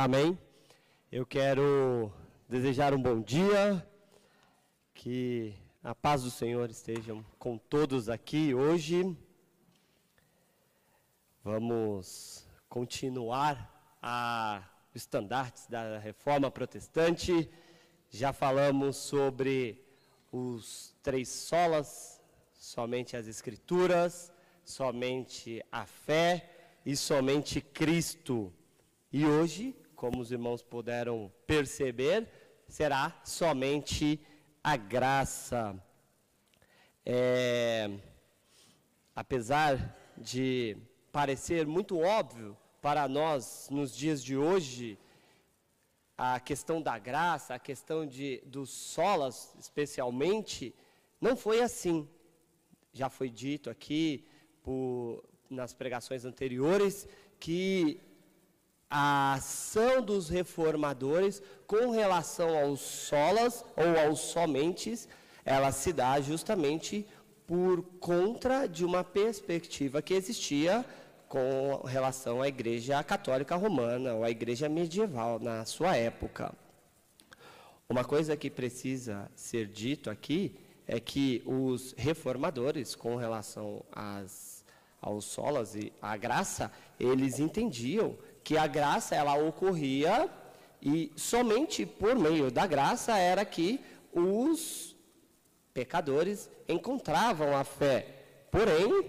Amém? Eu quero desejar um bom dia, que a paz do Senhor esteja com todos aqui hoje. Vamos continuar a estandartes da reforma protestante. Já falamos sobre os três solas, somente as escrituras, somente a fé e somente Cristo. E hoje como os irmãos puderam perceber, será somente a graça. É, apesar de parecer muito óbvio para nós nos dias de hoje, a questão da graça, a questão de, dos solas, especialmente, não foi assim. Já foi dito aqui por, nas pregações anteriores que a ação dos reformadores com relação aos solas ou aos somentes, ela se dá justamente por contra de uma perspectiva que existia com relação à Igreja Católica Romana ou à Igreja medieval na sua época. Uma coisa que precisa ser dito aqui é que os reformadores, com relação às, aos solas e à graça, eles entendiam que a graça ela ocorria e somente por meio da graça era que os pecadores encontravam a fé. Porém,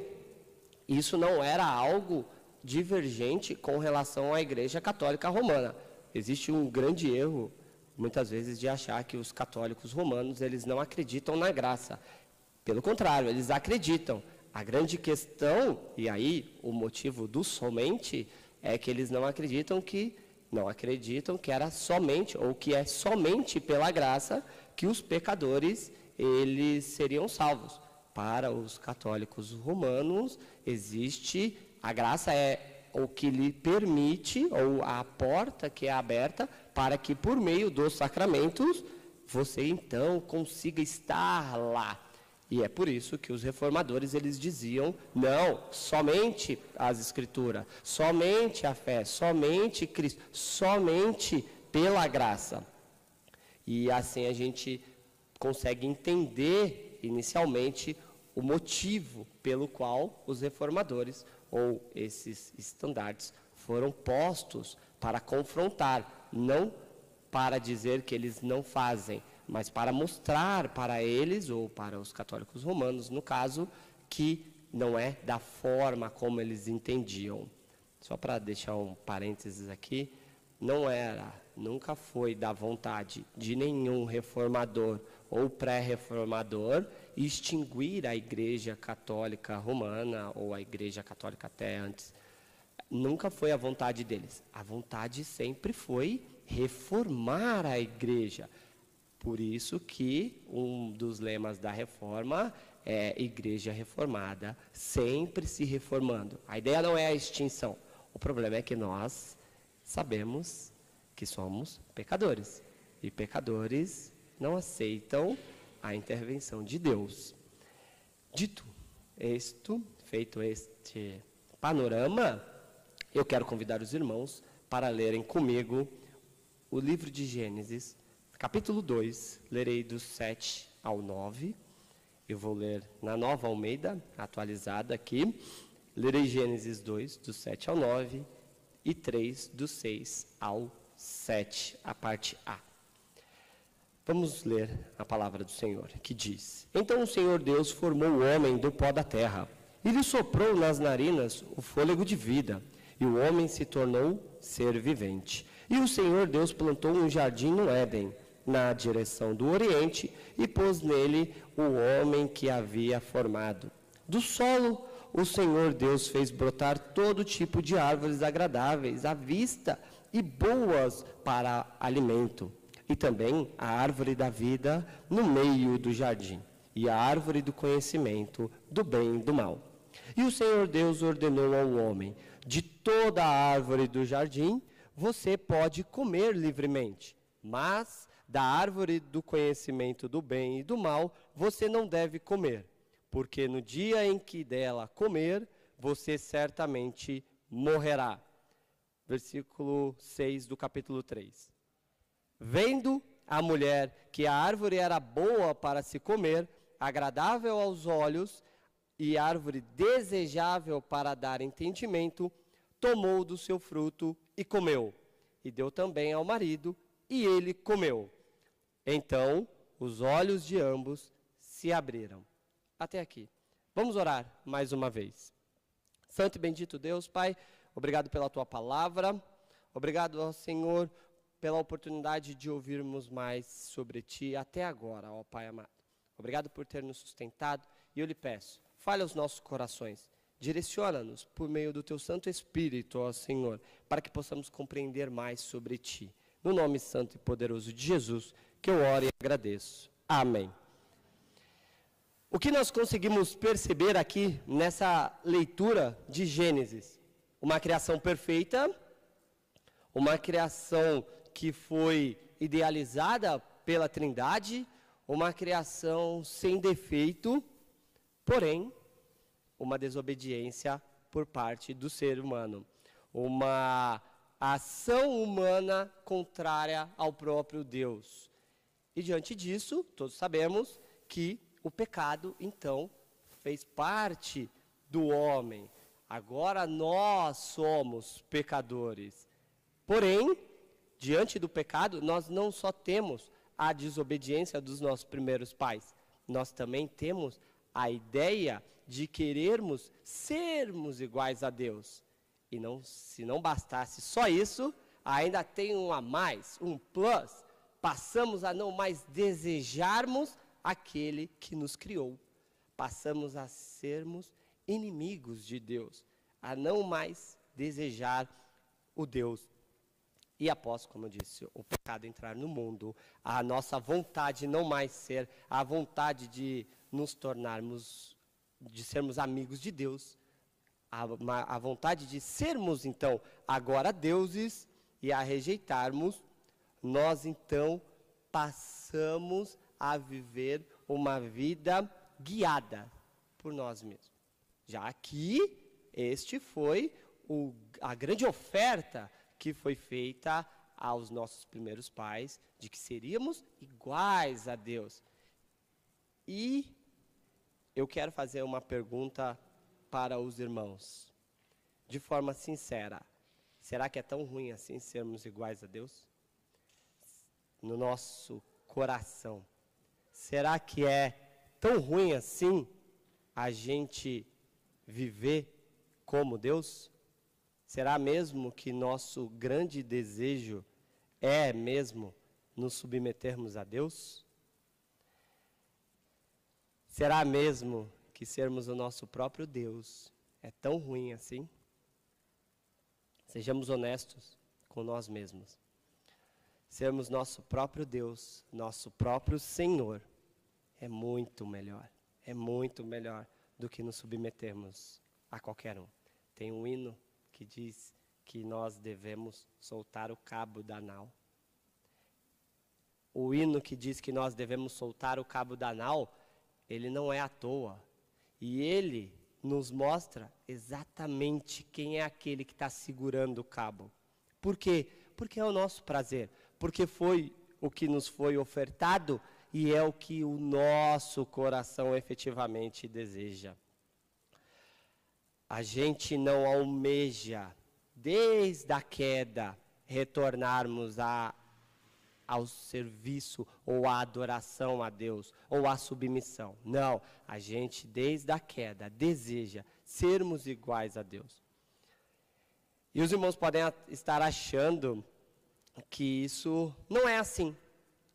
isso não era algo divergente com relação à Igreja Católica Romana. Existe um grande erro, muitas vezes, de achar que os católicos romanos eles não acreditam na graça. Pelo contrário, eles acreditam. A grande questão, e aí o motivo do somente, é que eles não acreditam que não acreditam que era somente ou que é somente pela graça que os pecadores eles seriam salvos. Para os católicos romanos existe a graça é o que lhe permite ou a porta que é aberta para que por meio dos sacramentos você então consiga estar lá e é por isso que os reformadores eles diziam: não, somente as escrituras, somente a fé, somente Cristo, somente pela graça. E assim a gente consegue entender inicialmente o motivo pelo qual os reformadores ou esses estandartes foram postos para confrontar, não para dizer que eles não fazem, mas para mostrar para eles, ou para os católicos romanos, no caso, que não é da forma como eles entendiam. Só para deixar um parênteses aqui, não era, nunca foi da vontade de nenhum reformador ou pré-reformador extinguir a Igreja Católica Romana ou a Igreja Católica até antes. Nunca foi a vontade deles. A vontade sempre foi reformar a Igreja por isso que um dos lemas da reforma é igreja reformada, sempre se reformando. A ideia não é a extinção. O problema é que nós sabemos que somos pecadores. E pecadores não aceitam a intervenção de Deus. Dito isto, feito este panorama, eu quero convidar os irmãos para lerem comigo o livro de Gênesis, capítulo 2, lerei do 7 ao 9. Eu vou ler na nova Almeida, atualizada aqui. Lerei Gênesis 2, do 7 ao 9, e 3, do 6 ao 7, a parte A. Vamos ler a palavra do Senhor, que diz: Então o Senhor Deus formou o homem do pó da terra, e lhe soprou nas narinas o fôlego de vida, e o homem se tornou ser vivente. E o Senhor Deus plantou um jardim no Éden na direção do Oriente e pôs nele o homem que havia formado. Do solo, o Senhor Deus fez brotar todo tipo de árvores agradáveis à vista e boas para alimento, e também a árvore da vida no meio do jardim, e a árvore do conhecimento do bem e do mal. E o Senhor Deus ordenou ao homem: de toda a árvore do jardim você pode comer livremente, mas da árvore do conhecimento do bem e do mal você não deve comer, porque no dia em que dela comer, você certamente morrerá. versículo 6 do capítulo 3. Vendo a mulher que a árvore era boa para se comer, agradável aos olhos e árvore desejável para dar entendimento, tomou do seu fruto e comeu, e deu também ao marido, e ele comeu. Então os olhos de ambos se abriram. Até aqui. Vamos orar mais uma vez. Santo e bendito Deus, Pai, obrigado pela tua palavra. Obrigado ao Senhor pela oportunidade de ouvirmos mais sobre ti até agora, ó Pai amado. Obrigado por ter nos sustentado e eu lhe peço, fale aos nossos corações. Direciona-nos por meio do teu Santo Espírito, ó Senhor, para que possamos compreender mais sobre ti. No nome santo e poderoso de Jesus, que eu oro e agradeço. Amém. O que nós conseguimos perceber aqui nessa leitura de Gênesis? Uma criação perfeita, uma criação que foi idealizada pela Trindade, uma criação sem defeito, porém, uma desobediência por parte do ser humano, uma ação humana contrária ao próprio Deus. E diante disso, todos sabemos que o pecado, então, fez parte do homem. Agora nós somos pecadores. Porém, diante do pecado, nós não só temos a desobediência dos nossos primeiros pais, nós também temos a ideia de querermos sermos iguais a Deus. E não, se não bastasse só isso, ainda tem um a mais, um plus. Passamos a não mais desejarmos aquele que nos criou. Passamos a sermos inimigos de Deus, a não mais desejar o Deus. E após, como eu disse, o pecado entrar no mundo, a nossa vontade não mais ser a vontade de nos tornarmos, de sermos amigos de Deus, a, a vontade de sermos então agora deuses e a rejeitarmos, nós então passamos a viver uma vida guiada por nós mesmos. Já aqui, este foi o, a grande oferta que foi feita aos nossos primeiros pais, de que seríamos iguais a Deus. E eu quero fazer uma pergunta para os irmãos, de forma sincera: será que é tão ruim assim sermos iguais a Deus? No nosso coração. Será que é tão ruim assim a gente viver como Deus? Será mesmo que nosso grande desejo é mesmo nos submetermos a Deus? Será mesmo que sermos o nosso próprio Deus é tão ruim assim? Sejamos honestos com nós mesmos. Sermos nosso próprio Deus, nosso próprio Senhor, é muito melhor. É muito melhor do que nos submetermos a qualquer um. Tem um hino que diz que nós devemos soltar o cabo da nau. O hino que diz que nós devemos soltar o cabo da nau, ele não é à toa. E ele nos mostra exatamente quem é aquele que está segurando o cabo. Por quê? Porque é o nosso prazer. Porque foi o que nos foi ofertado e é o que o nosso coração efetivamente deseja. A gente não almeja, desde a queda, retornarmos a, ao serviço ou à adoração a Deus ou à submissão. Não, a gente desde a queda deseja sermos iguais a Deus. E os irmãos podem estar achando que isso não é assim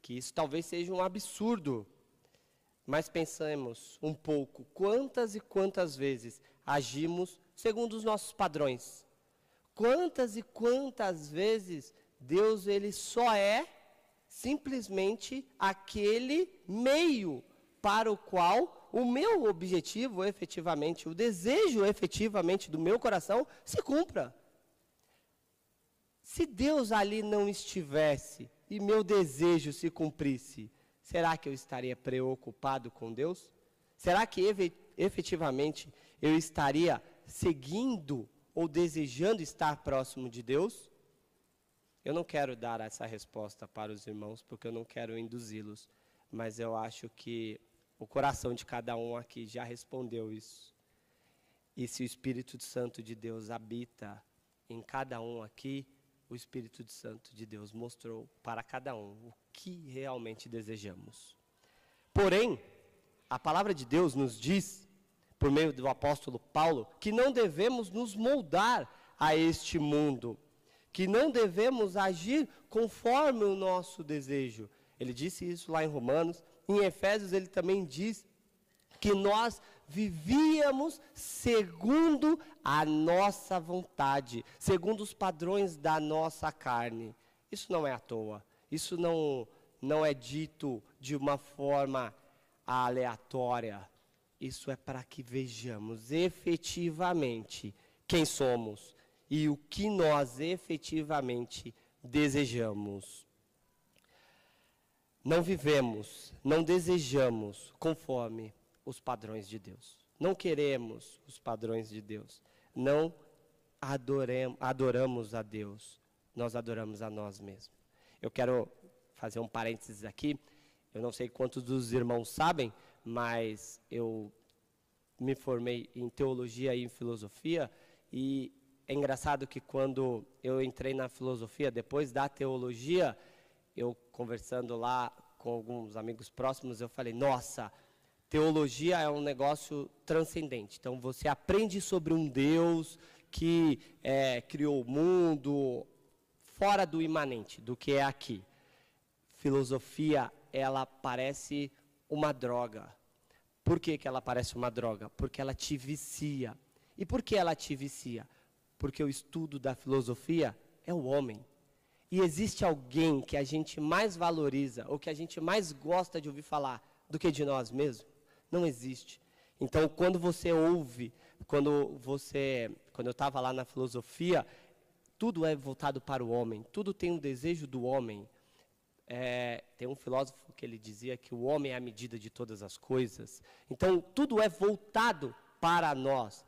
que isso talvez seja um absurdo. Mas pensemos um pouco, quantas e quantas vezes agimos segundo os nossos padrões? Quantas e quantas vezes Deus ele só é simplesmente aquele meio para o qual o meu objetivo efetivamente, o desejo efetivamente do meu coração se cumpra. Se Deus ali não estivesse, e meu desejo se cumprisse, será que eu estaria preocupado com Deus? Será que efetivamente eu estaria seguindo ou desejando estar próximo de Deus? Eu não quero dar essa resposta para os irmãos, porque eu não quero induzi-los, mas eu acho que o coração de cada um aqui já respondeu isso. E se o Espírito Santo de Deus habita em cada um aqui, o Espírito Santo de Deus mostrou para cada um o que realmente desejamos. Porém, a palavra de Deus nos diz, por meio do apóstolo Paulo, que não devemos nos moldar a este mundo, que não devemos agir conforme o nosso desejo. Ele disse isso lá em Romanos. Em Efésios, ele também diz que nós vivíamos segundo a nossa vontade, segundo os padrões da nossa carne. Isso não é à toa. Isso não, não é dito de uma forma aleatória. Isso é para que vejamos efetivamente quem somos e o que nós efetivamente desejamos. Não vivemos, não desejamos conforme os padrões de Deus. Não queremos os padrões de Deus. Não adoremos, adoramos a Deus. Nós adoramos a nós mesmos. Eu quero fazer um parênteses aqui. Eu não sei quantos dos irmãos sabem, mas eu me formei em teologia e em filosofia e é engraçado que quando eu entrei na filosofia, depois da teologia, eu conversando lá com alguns amigos próximos, eu falei: nossa, teologia é um negócio transcendente. Então você aprende sobre um Deus que é, criou o mundo fora do imanente, do que é aqui. Filosofia, ela parece uma droga. Por que, que ela parece uma droga? Porque ela te vicia. E por que ela te vicia? porque o estudo da filosofia é o homem. E existe alguém que a gente mais valoriza, ou que a gente mais gosta de ouvir falar, do que de nós mesmos? Não existe. Então, quando você ouve, quando você, quando eu estava lá na filosofia, tudo é voltado para o homem, tudo tem um desejo do homem. É, tem um filósofo que ele dizia que o homem é a medida de todas as coisas. Então, tudo é voltado para nós.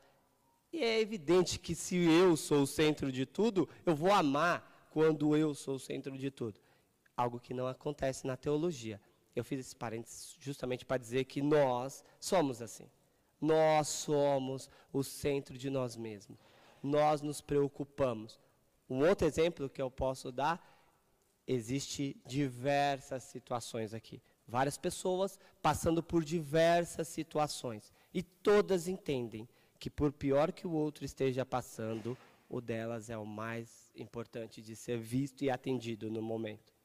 E é evidente que se eu sou o centro de tudo, eu vou amar quando eu sou o centro de tudo. Algo que não acontece na teologia. Eu fiz esse parênteses justamente para dizer que nós somos assim. Nós somos o centro de nós mesmos. Nós nos preocupamos. Um outro exemplo que eu posso dar, existe diversas situações aqui. Várias pessoas passando por diversas situações. E todas entendem que por pior que o outro esteja passando, o delas é o mais importante de ser visto e atendido no momento.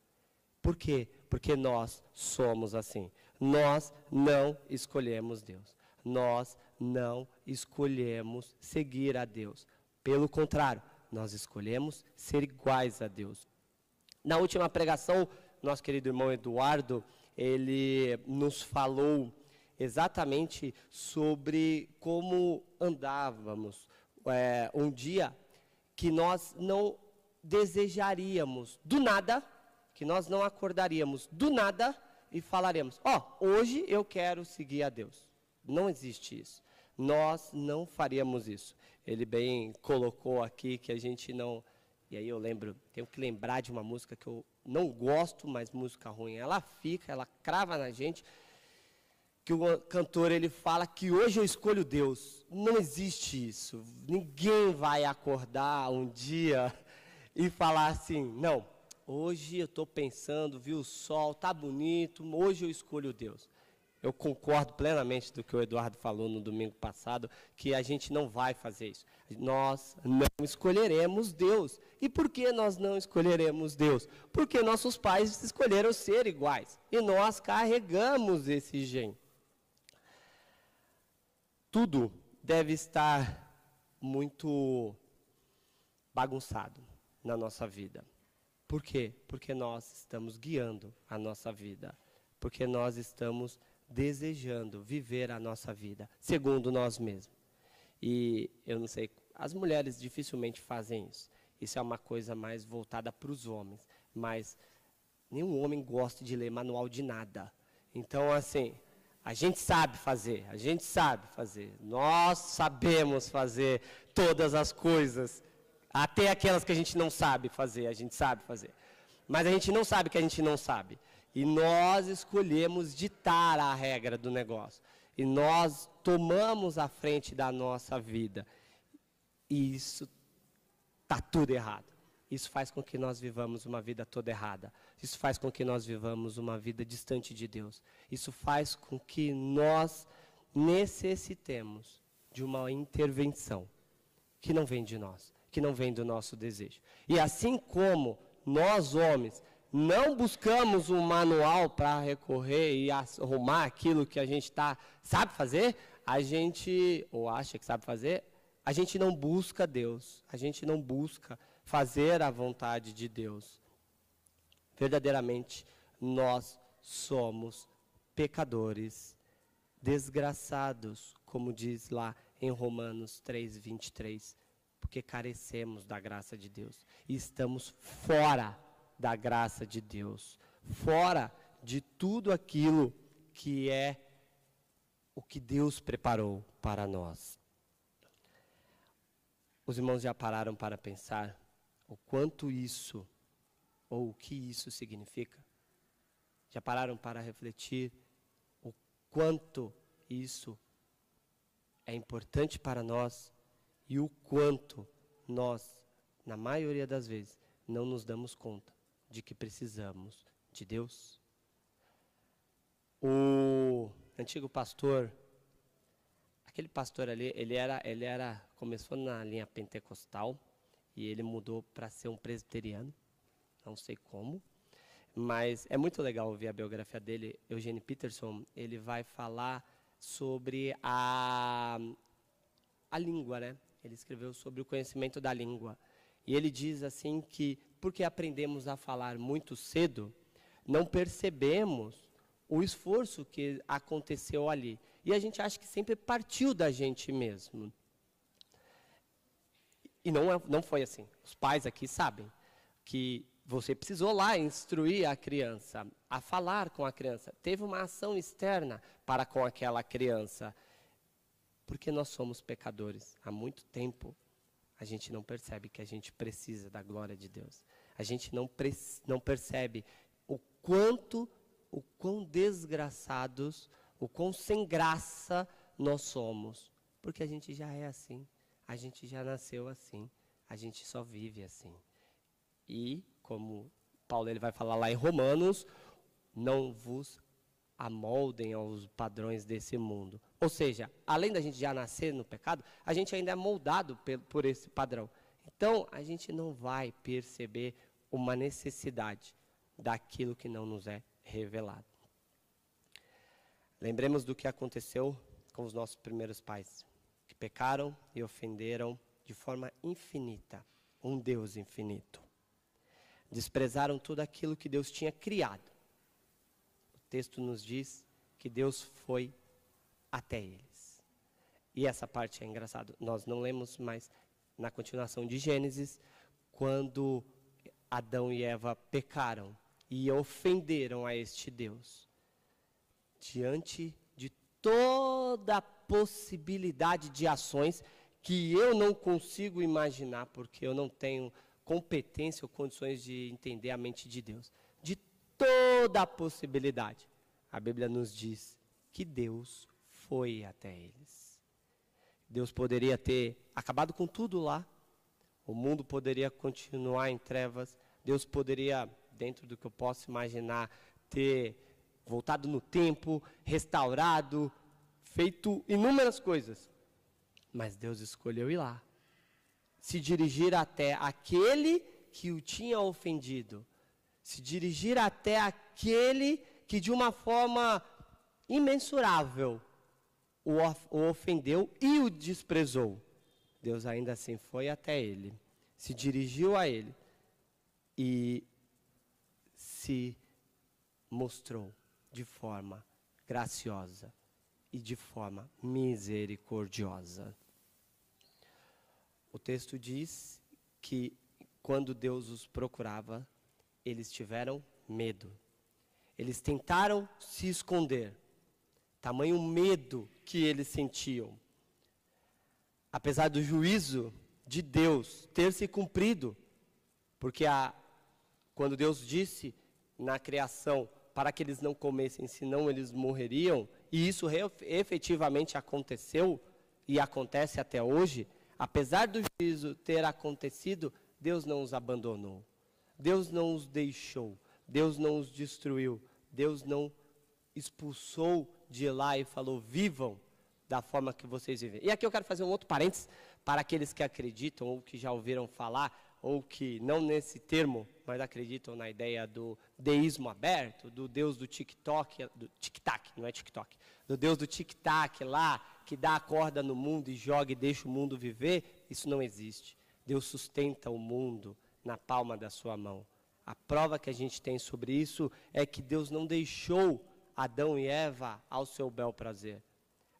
Por quê? Porque nós somos assim. Nós não escolhemos Deus. Nós não escolhemos seguir a Deus. Pelo contrário, nós escolhemos ser iguais a Deus. Na última pregação, nosso querido irmão Eduardo, ele nos falou exatamente sobre como andávamos. É, um dia que nós não desejaríamos do nada, que nós não acordaríamos do nada e falaríamos: Ó, oh, hoje eu quero seguir a Deus. Não existe isso. Nós não faríamos isso. Ele bem colocou aqui que a gente não. E aí eu lembro, tenho que lembrar de uma música que eu não gosto, mas música ruim. Ela fica, ela crava na gente que o cantor ele fala que hoje eu escolho Deus. Não existe isso. Ninguém vai acordar um dia e falar assim, não, hoje eu estou pensando, vi o sol, tá bonito, hoje eu escolho Deus. Eu concordo plenamente do que o Eduardo falou no domingo passado, que a gente não vai fazer isso. Nós não escolheremos Deus. E por que nós não escolheremos Deus? Porque nossos pais escolheram ser iguais. E nós carregamos esse gene tudo deve estar muito bagunçado na nossa vida. Por quê? Porque nós estamos guiando a nossa vida. Porque nós estamos desejando viver a nossa vida segundo nós mesmos. E eu não sei, as mulheres dificilmente fazem isso. Isso é uma coisa mais voltada para os homens. Mas nenhum homem gosta de ler manual de nada. Então, assim, A gente sabe fazer, a gente sabe fazer. Nós sabemos fazer todas as coisas, até aquelas que a gente não sabe fazer, a gente sabe fazer. Mas a gente não sabe que a gente não sabe. E nós escolhemos ditar a regra do negócio. E nós tomamos a frente da nossa vida. E isso está tudo errado. Isso faz com que nós vivamos uma vida toda errada. Isso faz com que nós vivamos uma vida distante de Deus. Isso faz com que nós necessitemos de uma intervenção que não vem de nós, que não vem do nosso desejo. E assim como nós, homens, não buscamos um manual para recorrer e arrumar aquilo que a gente tá, sabe fazer, a gente, ou acha que sabe fazer, a gente não busca Deus, a gente não busca fazer a vontade de Deus. Verdadeiramente, nós somos pecadores, desgraçados, como diz lá em Romanos 3, 23, porque carecemos da graça de Deus e estamos fora da graça de Deus, fora de tudo aquilo que é o que Deus preparou para nós. Os irmãos já pararam para pensar o quanto isso, ou o que isso significa? Já pararam para refletir o quanto isso é importante para nós e o quanto nós, na maioria das vezes, não nos damos conta de que precisamos de Deus? O antigo pastor, aquele pastor ali, ele era, ele era, começou na linha pentecostal, e ele mudou para ser um presbiteriano, não sei como, mas é muito legal ouvir a biografia dele. Eugene Peterson, ele vai falar sobre a, a língua, né? Ele escreveu sobre o conhecimento da língua. E ele diz assim que porque aprendemos a falar muito cedo, não percebemos o esforço que aconteceu ali. E a gente acha que sempre partiu da gente mesmo. E não, é, não foi assim. Os pais aqui sabem que você precisou lá instruir a criança, a falar com a criança. Teve uma ação externa para com aquela criança. Porque nós somos pecadores. Há muito tempo a gente não percebe que a gente precisa da glória de Deus. A gente não, não percebe o quanto, o quão desgraçados, o quão sem graça nós somos. Porque a gente já é assim. A gente já nasceu assim, a gente só vive assim. E, como Paulo ele vai falar lá em Romanos, não vos amoldem aos padrões desse mundo. Ou seja, além da gente já nascer no pecado, a gente ainda é moldado por esse padrão. Então, a gente não vai perceber uma necessidade daquilo que não nos é revelado. Lembremos do que aconteceu com os nossos primeiros pais pecaram e ofenderam de forma infinita um Deus infinito. Desprezaram tudo aquilo que Deus tinha criado. O texto nos diz que Deus foi até eles. E essa parte é engraçado. Nós não lemos mais na continuação de Gênesis quando Adão e Eva pecaram e ofenderam a este Deus. Diante de toda a possibilidade de ações que eu não consigo imaginar, porque eu não tenho competência ou condições de entender a mente de Deus. De toda a possibilidade, a Bíblia nos diz que Deus foi até eles. Deus poderia ter acabado com tudo lá, o mundo poderia continuar em trevas, Deus poderia, dentro do que eu posso imaginar, ter voltado no tempo, restaurado, feito inúmeras coisas. Mas Deus escolheu ir lá, se dirigir até aquele que o tinha ofendido, se dirigir até aquele que de uma forma imensurável o, o ofendeu e o desprezou. Deus ainda assim foi até ele, se dirigiu a ele e se mostrou de forma graciosa e de forma misericordiosa. O texto diz que quando Deus os procurava, eles tiveram medo. Eles tentaram se esconder. Tamanho medo que eles sentiam. Apesar do juízo de Deus ter se cumprido, porque a, quando Deus disse na criação para que eles não comessem, senão eles morreriam, e isso efetivamente aconteceu e acontece até hoje, apesar do juízo ter acontecido, Deus não os abandonou. Deus não os deixou. Deus não os destruiu. Deus não expulsou de lá e falou: vivam da forma que vocês vivem. E aqui eu quero fazer um outro parênteses para aqueles que acreditam ou que já ouviram falar ou que não nesse termo, mas acreditam na ideia do deísmo aberto, do Deus do TikTok, do tic-tac, não é TikTok, do Deus do tic-tac lá, que dá a corda no mundo e joga e deixa o mundo viver, isso não existe. Deus sustenta o mundo na palma da sua mão. A prova que a gente tem sobre isso é que Deus não deixou Adão e Eva ao seu bel prazer.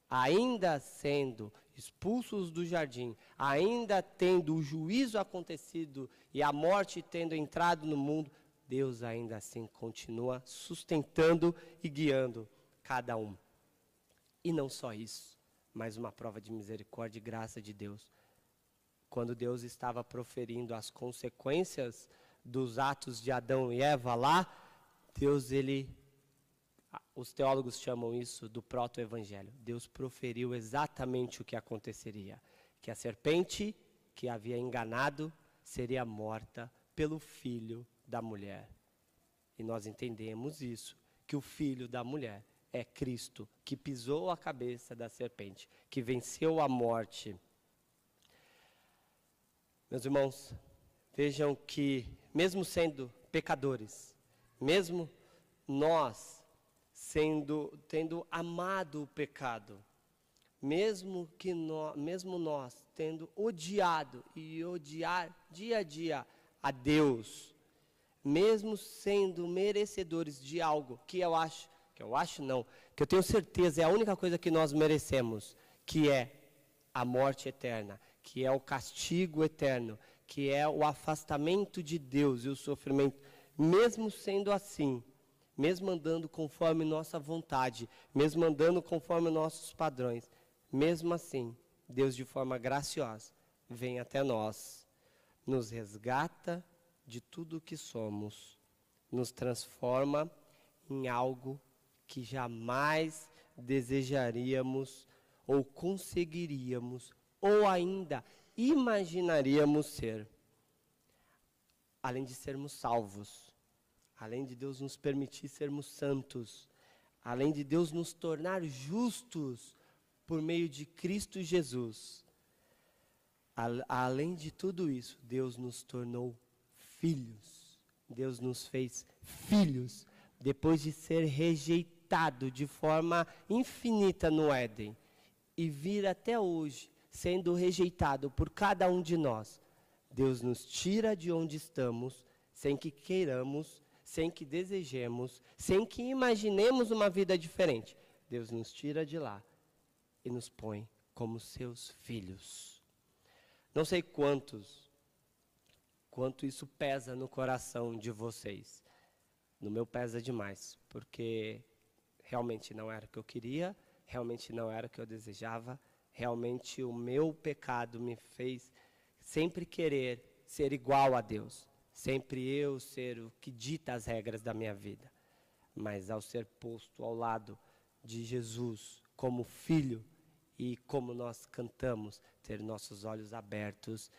Ainda sendo expulsos do jardim, ainda tendo o juízo acontecido e a morte tendo entrado no mundo, Deus ainda assim continua sustentando e guiando cada um. E não só isso, mas uma prova de misericórdia e graça de Deus. Quando Deus estava proferindo as consequências dos atos de Adão e Eva lá, Deus ele os teólogos chamam isso do proto-evangelho. Deus proferiu exatamente o que aconteceria: que a serpente que havia enganado seria morta pelo filho da mulher. E nós entendemos isso, que o filho da mulher é Cristo, que pisou a cabeça da serpente, que venceu a morte. Meus irmãos, vejam que, mesmo sendo pecadores, mesmo nós sendo tendo amado o pecado, mesmo que nós, mesmo nós tendo odiado e odiar dia a dia a Deus, mesmo sendo merecedores de algo que eu acho, que eu acho não, que eu tenho certeza é a única coisa que nós merecemos, que é a morte eterna, que é o castigo eterno, que é o afastamento de Deus e o sofrimento, mesmo sendo assim, mesmo andando conforme nossa vontade, mesmo andando conforme nossos padrões, mesmo assim, Deus, de forma graciosa, vem até nós, nos resgata de tudo o que somos, nos transforma em algo que jamais desejaríamos ou conseguiríamos ou ainda imaginaríamos ser. Além de sermos salvos, além de Deus nos permitir sermos santos, além de Deus nos tornar justos por meio de Cristo Jesus, além de tudo isso, Deus nos tornou filhos. Deus nos fez filhos depois de ser rejeitado de forma infinita no Éden e vir até hoje sendo rejeitado por cada um de nós. Deus nos tira de onde estamos sem que queiramos sem que desejemos, sem que imaginemos uma vida diferente. Deus nos tira de lá e nos põe como seus filhos. Não sei quantos, quanto isso pesa no coração de vocês. No meu pesa demais, porque realmente não era o que eu queria, realmente não era o que eu desejava, realmente o meu pecado me fez sempre querer ser igual a Deus sempre eu ser o que dita as regras da minha vida. Mas ao ser posto ao lado de Jesus como filho e como nós cantamos, ter nossos olhos abertos,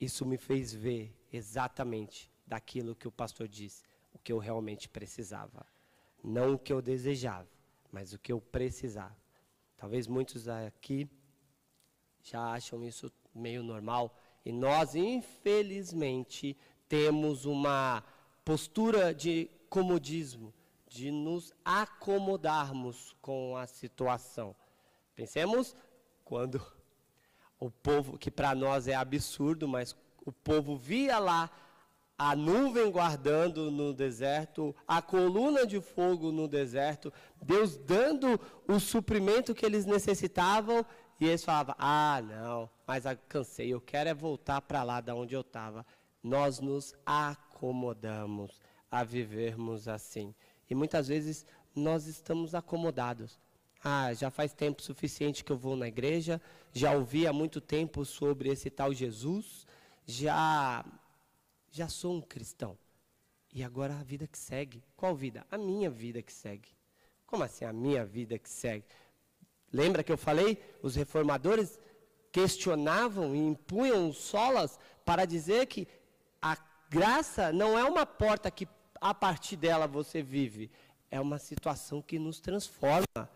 isso me fez ver exatamente daquilo que o pastor disse, o que eu realmente precisava. Não o que eu desejava, mas o que eu precisava. Talvez muitos aqui já acham isso meio normal e nós, infelizmente, temos uma postura de comodismo, de nos acomodarmos com a situação. Pensemos quando o povo, que para nós é absurdo, mas o povo via lá a nuvem guardando no deserto, a coluna de fogo no deserto, Deus dando o suprimento que eles necessitavam, e eles falavam: Ah, não, mas cansei, eu quero é voltar para lá da onde eu estava nós nos acomodamos a vivermos assim. E muitas vezes nós estamos acomodados. Ah, já faz tempo suficiente que eu vou na igreja, já ouvi há muito tempo sobre esse tal Jesus, já já sou um cristão. E agora a vida que segue. Qual vida? A minha vida que segue. Como assim a minha vida que segue? Lembra que eu falei? Os reformadores questionavam e impunham solas para dizer que a graça não é uma porta que a partir dela você vive, é uma situação que nos transforma.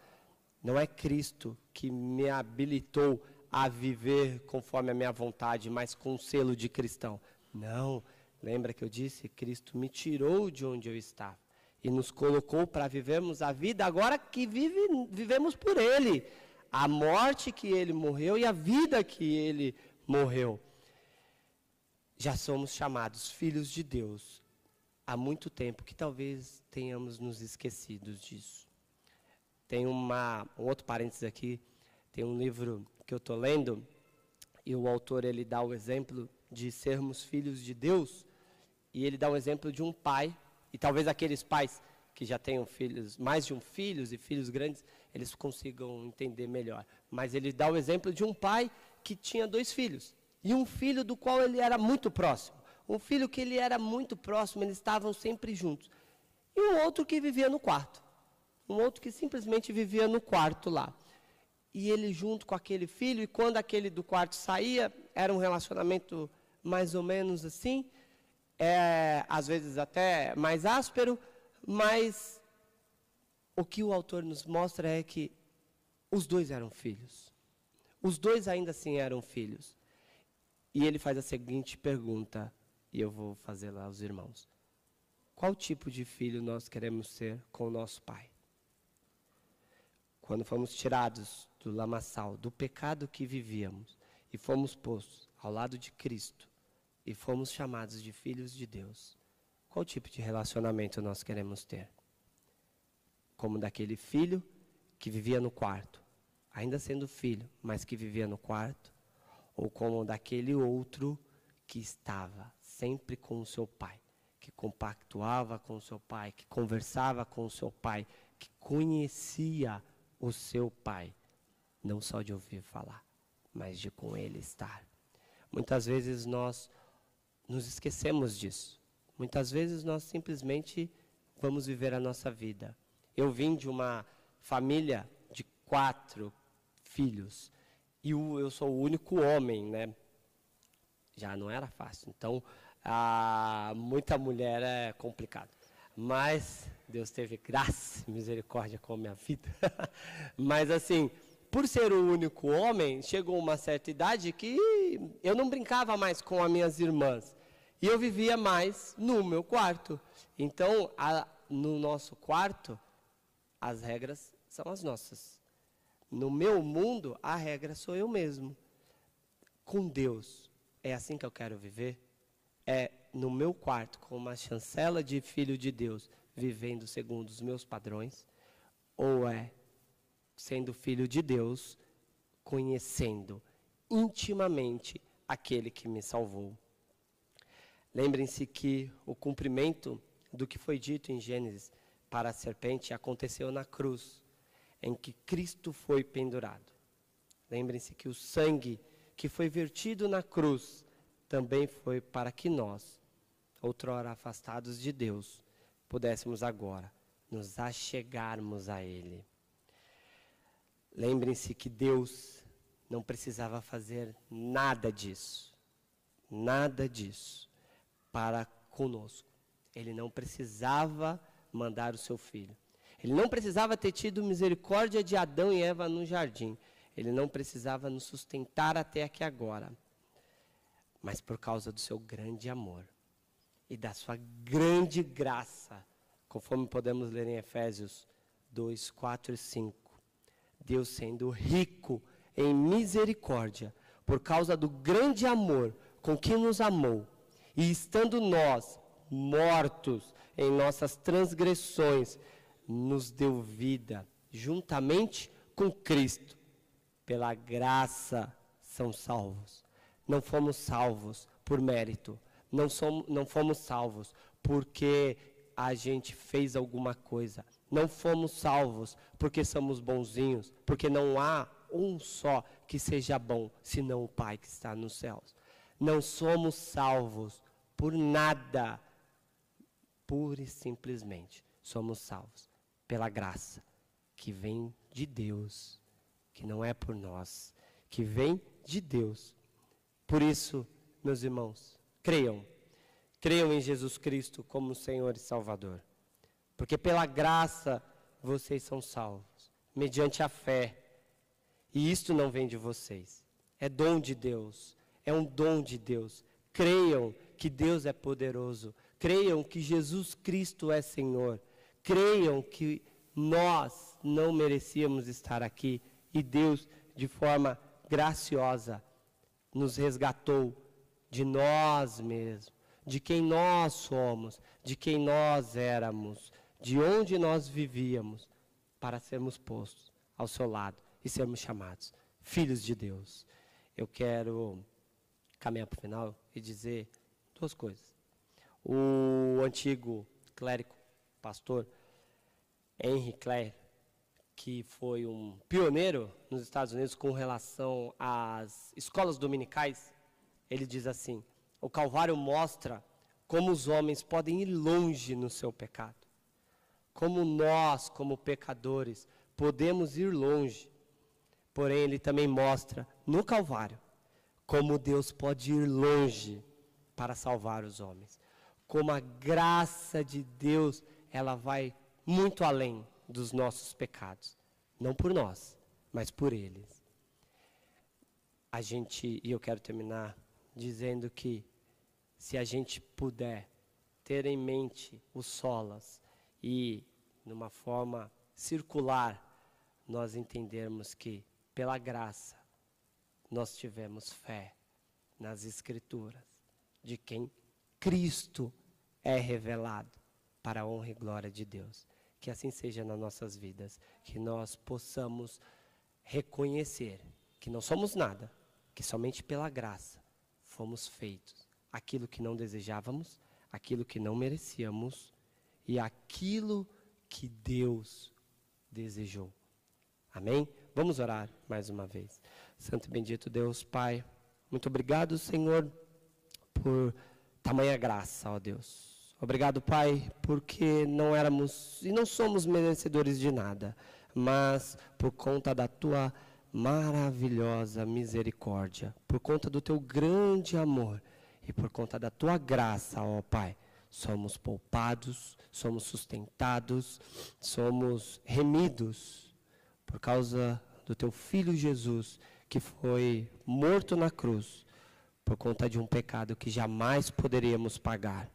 Não é Cristo que me habilitou a viver conforme a minha vontade, mas com o selo de cristão. Não. Lembra que eu disse? Cristo me tirou de onde eu estava e nos colocou para vivermos a vida agora que vive, vivemos por Ele. A morte que Ele morreu e a vida que Ele morreu. Já somos chamados filhos de Deus há muito tempo que talvez tenhamos nos esquecidos disso. Tem uma, um outro parênteses aqui, tem um livro que eu estou lendo e o autor ele dá o exemplo de sermos filhos de Deus e ele dá um exemplo de um pai e talvez aqueles pais que já tenham filhos, mais de um filho e filhos grandes, eles consigam entender melhor. Mas ele dá o exemplo de um pai que tinha dois filhos. E um filho do qual ele era muito próximo. Um filho que ele era muito próximo, eles estavam sempre juntos. E um outro que vivia no quarto. Um outro que simplesmente vivia no quarto lá. E ele junto com aquele filho, e quando aquele do quarto saía, era um relacionamento mais ou menos assim é, às vezes até mais áspero, mas o que o autor nos mostra é que os dois eram filhos. Os dois ainda assim eram filhos. E ele faz a seguinte pergunta, e eu vou fazer lá aos irmãos: Qual tipo de filho nós queremos ser com o nosso pai? Quando fomos tirados do lamaçal, do pecado que vivíamos, e fomos postos ao lado de Cristo, e fomos chamados de filhos de Deus, qual tipo de relacionamento nós queremos ter? Como daquele filho que vivia no quarto, ainda sendo filho, mas que vivia no quarto, ou como daquele outro que estava sempre com o seu pai, que compactuava com o seu pai, que conversava com o seu pai, que conhecia o seu pai, não só de ouvir falar, mas de com ele estar. Muitas vezes nós nos esquecemos disso. Muitas vezes nós simplesmente vamos viver a nossa vida. Eu vim de uma família de quatro filhos e eu sou o único homem, né? Já não era fácil. Então, a, muita mulher é complicado. Mas Deus teve graça, misericórdia com a minha vida. Mas assim, por ser o único homem, chegou uma certa idade que eu não brincava mais com as minhas irmãs. E eu vivia mais no meu quarto. Então, a, no nosso quarto, as regras são as nossas. No meu mundo, a regra sou eu mesmo. Com Deus, é assim que eu quero viver? É no meu quarto, com uma chancela de filho de Deus, vivendo segundo os meus padrões? Ou é sendo filho de Deus, conhecendo intimamente aquele que me salvou? Lembrem-se que o cumprimento do que foi dito em Gênesis para a serpente aconteceu na cruz, em que Cristo foi pendurado. Lembrem-se que o sangue que foi vertido na cruz também foi para que nós, outrora afastados de Deus, pudéssemos agora nos achegarmos a Ele. Lembrem-se que Deus não precisava fazer nada disso. Nada disso para conosco. Ele não precisava mandar o seu filho. Ele não precisava ter tido misericórdia de Adão e Eva no jardim. Ele não precisava nos sustentar até aqui agora. Mas por causa do seu grande amor e da sua grande graça, conforme podemos ler em Efésios 2, 4 e 5. Deus sendo rico em misericórdia, por causa do grande amor com que nos amou, e estando nós mortos em nossas transgressões, nos deu vida juntamente com Cristo. Pela graça são salvos. Não fomos salvos por mérito. Não, somos, não fomos salvos porque a gente fez alguma coisa. Não fomos salvos porque somos bonzinhos, porque não há um só que seja bom, senão o Pai que está nos céus. Não somos salvos por nada, pura e simplesmente somos salvos pela graça que vem de Deus, que não é por nós, que vem de Deus. Por isso, meus irmãos, creiam, creiam em Jesus Cristo como Senhor e Salvador, porque pela graça vocês são salvos, mediante a fé. E isto não vem de vocês, é dom de Deus, é um dom de Deus. Creiam que Deus é poderoso, creiam que Jesus Cristo é Senhor, creiam que nós não merecíamos estar aqui e Deus, de forma graciosa, nos resgatou de nós mesmos, de quem nós somos, de quem nós éramos, de onde nós vivíamos, para sermos postos ao seu lado e sermos chamados filhos de Deus. Eu quero caminhar para o final e dizer duas coisas. O antigo clérigo, pastor Henry Clare, que foi um pioneiro nos Estados Unidos com relação às escolas dominicais, ele diz assim: o Calvário mostra como os homens podem ir longe no seu pecado. Como nós, como pecadores, podemos ir longe. Porém, ele também mostra no Calvário como Deus pode ir longe para salvar os homens. Como a graça de Deus, ela vai muito além dos nossos pecados. Não por nós, mas por eles. A gente, e eu quero terminar dizendo que se a gente puder ter em mente os solas e, numa forma circular, nós entendermos que, pela graça, nós tivemos fé nas Escrituras, de quem Cristo é revelado para a honra e glória de Deus. Que assim seja nas nossas vidas, que nós possamos reconhecer que não somos nada, que somente pela graça fomos feitos aquilo que não desejávamos, aquilo que não merecíamos e aquilo que Deus desejou. Amém? Vamos orar mais uma vez. Santo e bendito Deus, Pai, muito obrigado, Senhor, por tamanha graça, ó Deus. Obrigado, Pai, porque não éramos e não somos merecedores de nada, mas por conta da tua maravilhosa misericórdia, por conta do teu grande amor e por conta da tua graça, ó Pai, somos poupados, somos sustentados, somos remidos por causa do teu filho Jesus, que foi morto na cruz por conta de um pecado que jamais poderíamos pagar.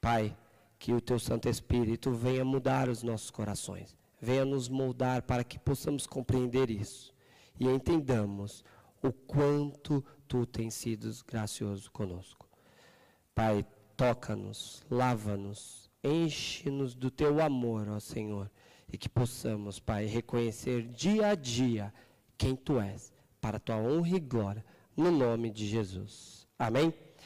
Pai, que o teu Santo Espírito venha mudar os nossos corações, venha nos moldar para que possamos compreender isso e entendamos o quanto tu tens sido gracioso conosco. Pai, toca-nos, lava-nos, enche-nos do teu amor, ó Senhor, e que possamos, Pai, reconhecer dia a dia quem tu és, para a tua honra e glória, no nome de Jesus. Amém?